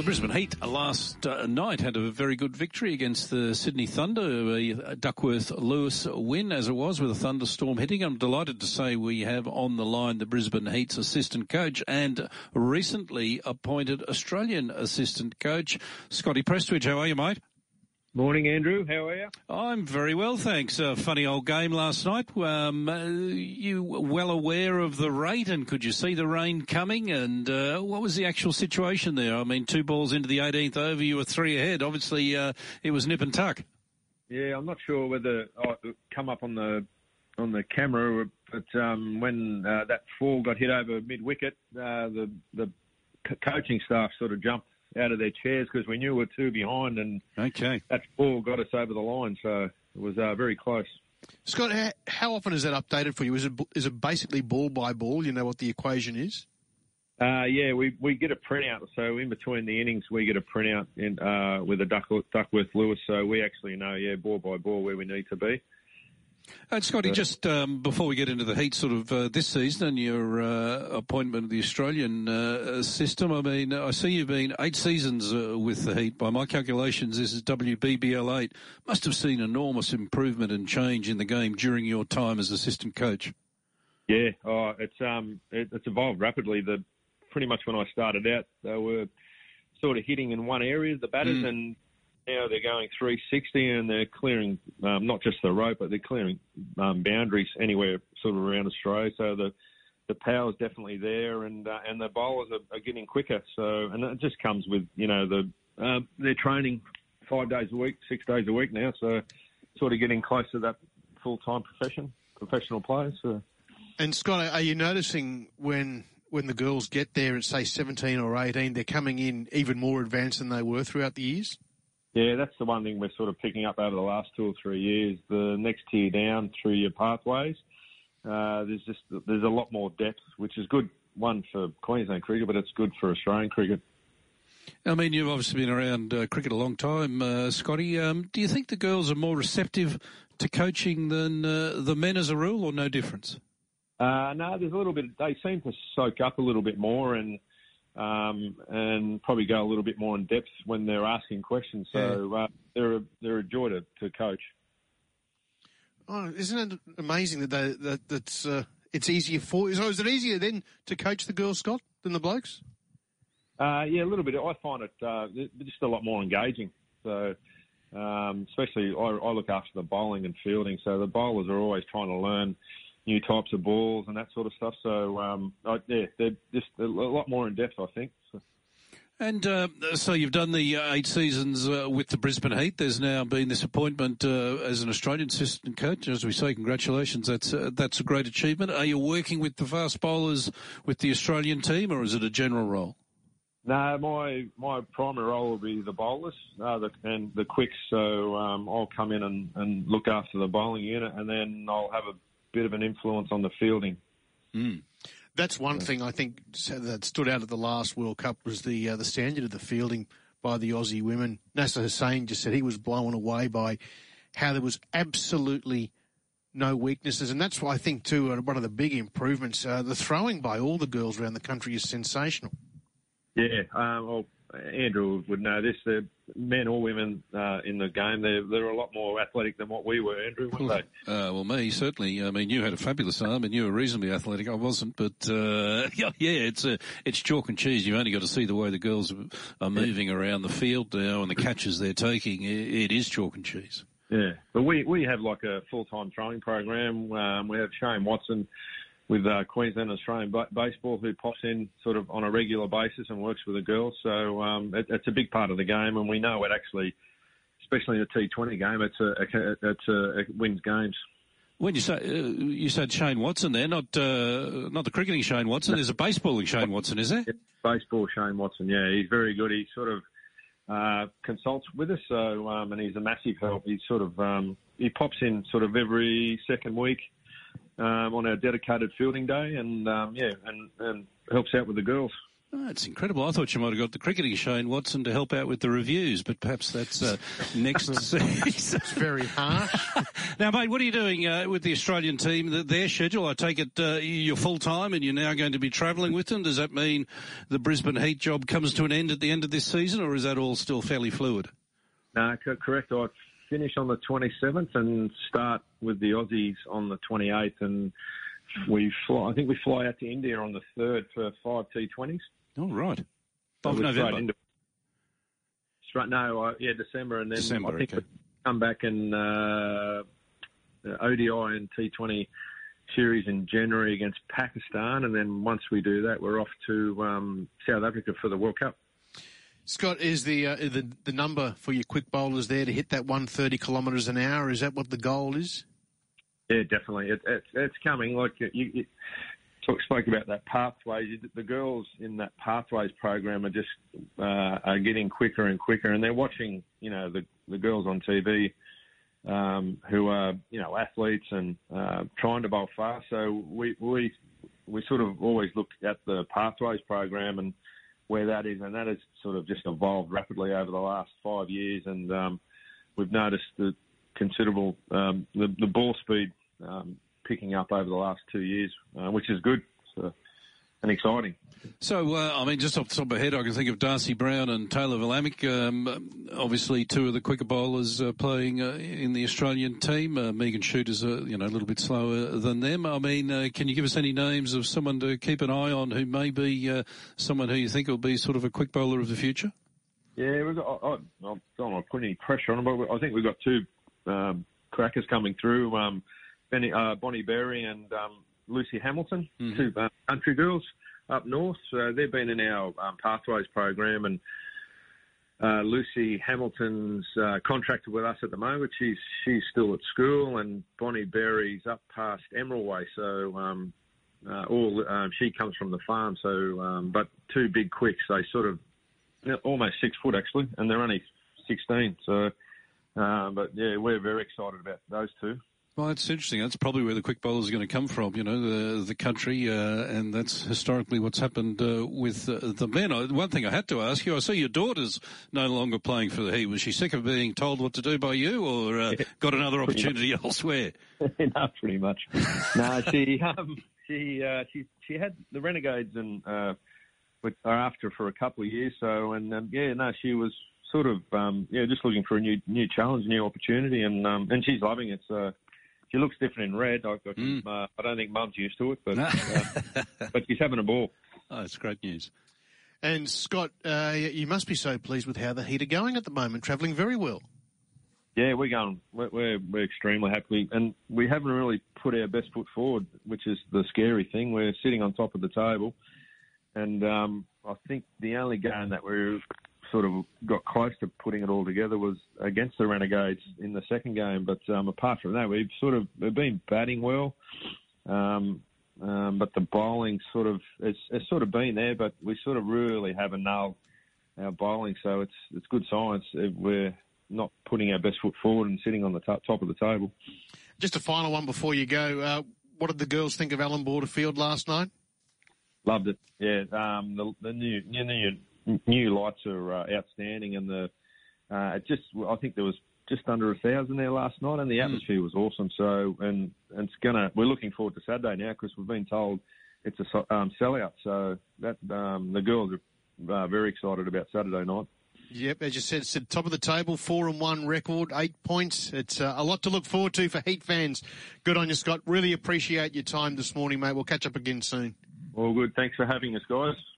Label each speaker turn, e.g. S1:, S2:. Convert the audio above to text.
S1: the Brisbane Heat last uh, night had a very good victory against the Sydney Thunder. A Duckworth Lewis win, as it was, with a thunderstorm hitting. I'm delighted to say we have on the line the Brisbane Heat's assistant coach and recently appointed Australian assistant coach, Scotty Prestwidge. How are you, mate?
S2: Morning, Andrew. How are you?
S1: I'm very well, thanks. A funny old game last night. Um, uh, you were well aware of the rate, and could you see the rain coming? And uh, what was the actual situation there? I mean, two balls into the 18th over, you were three ahead. Obviously, uh, it was nip and tuck.
S2: Yeah, I'm not sure whether I come up on the on the camera, but um, when uh, that fall got hit over mid wicket, uh, the the coaching staff sort of jumped out of their chairs because we knew we were two behind, and
S1: okay,
S2: that ball got us over the line. So it was uh, very close.
S3: Scott, how often is that updated for you? Is it is it basically ball by ball? You know what the equation is?
S2: Uh, yeah, we, we get a printout. So in between the innings, we get a printout in, uh, with a Duckworth, Duckworth Lewis. So we actually know, yeah, ball by ball where we need to be.
S1: And Scotty, just um, before we get into the heat, sort of uh, this season and your uh, appointment of the Australian uh, system, I mean, I see you've been eight seasons uh, with the Heat. By my calculations, this is WBBL eight. Must have seen enormous improvement and change in the game during your time as assistant coach.
S2: Yeah, oh, it's um, it, it's evolved rapidly. The pretty much when I started out, they were sort of hitting in one area, the batters, mm. and now they're going 360 and they're clearing um, not just the rope, but they're clearing um, boundaries anywhere sort of around Australia. So the the power is definitely there, and uh, and the bowlers are, are, getting quicker. So and it just comes with you know the uh, they're training five days a week, six days a week now. So sort of getting close to that full time profession, professional players. So.
S3: And Scott, are you noticing when when the girls get there at say 17 or 18, they're coming in even more advanced than they were throughout the years?
S2: Yeah, that's the one thing we're sort of picking up over the last two or three years. The next tier down through your pathways, uh, there's just there's a lot more depth, which is good. One for Queensland cricket, but it's good for Australian cricket.
S1: I mean, you've obviously been around uh, cricket a long time, uh, Scotty. Um, do you think the girls are more receptive to coaching than uh, the men as a rule, or no difference?
S2: Uh, no, there's a little bit. They seem to soak up a little bit more, and um, and probably go a little bit more in depth when they're asking questions. So uh, they're a, they're a joy to, to coach.
S3: Oh, isn't it amazing that they, that that's uh, it's easier for? So is it easier then to coach the girls, Scott, than the blokes?
S2: Uh, yeah, a little bit. I find it uh, just a lot more engaging. So. Um, especially, I, I look after the bowling and fielding, so the bowlers are always trying to learn new types of balls and that sort of stuff. So um, I, yeah, they're just a lot more in depth, I think. So.
S1: And uh, so you've done the uh, eight seasons uh, with the Brisbane Heat. There's now been this appointment uh, as an Australian assistant coach. As we say, congratulations. That's uh, that's a great achievement. Are you working with the fast bowlers with the Australian team, or is it a general role?
S2: No, my my primary role will be the bowlers uh, the, and the quicks. So um, I'll come in and, and look after the bowling unit, and then I'll have a bit of an influence on the fielding.
S3: Mm. That's one yeah. thing I think that stood out at the last World Cup was the uh, the standard of the fielding by the Aussie women. Nasser Hussain just said he was blown away by how there was absolutely no weaknesses, and that's why I think too one of the big improvements. Uh, the throwing by all the girls around the country is sensational.
S2: Yeah, um, well, Andrew would know this. The men or women uh, in the game, they're, they're a lot more athletic than what we were, Andrew, weren't they?
S1: Uh, well, me, certainly. I mean, you had a fabulous arm and you were reasonably athletic. I wasn't, but uh, yeah, it's a, it's chalk and cheese. You've only got to see the way the girls are moving around the field now and the catches they're taking. it, it is chalk and cheese.
S2: Yeah, but we, we have like a full-time throwing program. Um, we have Shane Watson with uh, Queensland Australian baseball, who pops in sort of on a regular basis and works with the girls. So um, it, it's a big part of the game, and we know it actually, especially in a T20 game, it's a, it's a, it wins games.
S1: When you say uh, you said Shane Watson there, not uh, not the cricketing Shane Watson. There's a baseballing Shane Watson, is there?
S2: Baseball Shane Watson. Yeah, he's very good. He sort of uh, consults with us, so um, and he's a massive help. He sort of um, he pops in sort of every second week um, on our dedicated fielding day, and um, yeah, and, and helps out with the girls.
S1: Oh, that's incredible. I thought you might have got the cricketing Shane Watson to help out with the reviews, but perhaps that's uh, next season.
S3: It's very harsh.
S1: now, mate, what are you doing uh, with the Australian team? Their schedule, I take it uh, you're full time and you're now going to be travelling with them. Does that mean the Brisbane Heat job comes to an end at the end of this season, or is that all still fairly fluid?
S2: No, correct. I finish on the 27th and start with the Aussies on the 28th, and we fly. I think we fly out to India on the third for five T20s.
S1: Oh, right.
S2: So
S1: Of November.
S2: into- straight- no, uh, yeah, December, and then
S1: December,
S2: I think
S1: okay.
S2: we come back and uh, uh, ODI and T20 series in January against Pakistan, and then once we do that, we're off to um, South Africa for the World Cup.
S3: Scott, is the, uh, the the number for your quick bowlers there to hit that 130 kilometres an hour? Is that what the goal is?
S2: Yeah, definitely. It, it, it's coming. Like you, you talk, spoke about that pathways. The girls in that pathways program are just uh, are getting quicker and quicker, and they're watching. You know, the the girls on TV um, who are you know athletes and uh, trying to bowl fast. So we we we sort of always look at the pathways program and where that is, and that has sort of just evolved rapidly over the last five years, and um, we've noticed the considerable um, the, the ball speed um, picking up over the last two years, uh, which is good so, and exciting.
S1: So, uh, I mean, just off the top of my head, I can think of Darcy Brown and Tayla Vlaeminck. Um, obviously, two of the quicker bowlers uh, playing uh, in the Australian team. Uh, Megan Schutt's, uh, you know, a little bit slower than them. I mean, uh, can you give us any names of someone to keep an eye on who may be uh, someone who you think will be sort of a quick bowler of the future?
S2: Yeah, we've got. I, I, I don't want to put any pressure on them, but I think we've got two um, crackers coming through. Um, Benny, uh, Bonnie Berry and um, Lucy Hamilton, two uh, country girls up north. So they've been in our um, pathways program, and uh, Lucy Hamilton's uh, contracted with us at the moment. She's she's still at school, and Bonnie Berry's up past Emerald Way. So um, uh, all um, she comes from the farm. So, um, but two big quicks. They sort of almost six foot actually, and they're only 16. So, uh, but yeah, we're very excited about those two.
S1: Well, that's interesting. That's probably where the quick bowlers are going to come from, you know, the the country, uh, and that's historically what's happened uh, with uh, the men. I, one thing I had to ask you, I see your daughter's no longer playing for the Heat. Was she sick of being told what to do by you, or uh, got another opportunity elsewhere?
S2: no, pretty much. no, she um, she uh, she she had the Renegades and uh, are after for a couple of years. So and um, yeah, no, she was sort of um, yeah just looking for a new new challenge, new opportunity, and um, and she's loving it. So she looks different in red. I, I,
S1: Mm.
S2: uh, I don't think Mum's used to it, but uh, but she's having a ball.
S1: Oh, it's great news.
S3: And Scott, uh, you must be so pleased with how the Heat are going at the moment, travelling very well.
S2: Yeah, we're going. We're, we're we're extremely happy, and we haven't really put our best foot forward, which is the scary thing. We're sitting on top of the table, and um, I think the only game that we sort of got close to putting it all together was against the Renegades in the second game. But um, apart from that, we've sort of we've been batting well, um, um, but the bowling sort of it's, it's sort of been there, but we sort of really haven't nailed our bowling. So it's it's good science. We're not putting our best foot forward and sitting on the top, top of the table.
S3: Just a final one before you go. Uh, what did the girls think of Allan Border Field last night?
S2: Loved it. Yeah, um, the, the new new new, new lights are uh, outstanding, and the uh, it just I think there was just under a thousand there last night, and the atmosphere was awesome. So, and, and it's gonna we're looking forward to Saturday now because we've been told it's a um, sellout. So that um, the girls are uh, very excited about Saturday night.
S3: Yep, as you said, it's at top of the table, four and one record, eight points. It's uh, a lot to look forward to for Heat fans. Good on you, Scott. Really appreciate your time this morning, mate. We'll catch up again soon.
S2: All good. Thanks for having us, guys.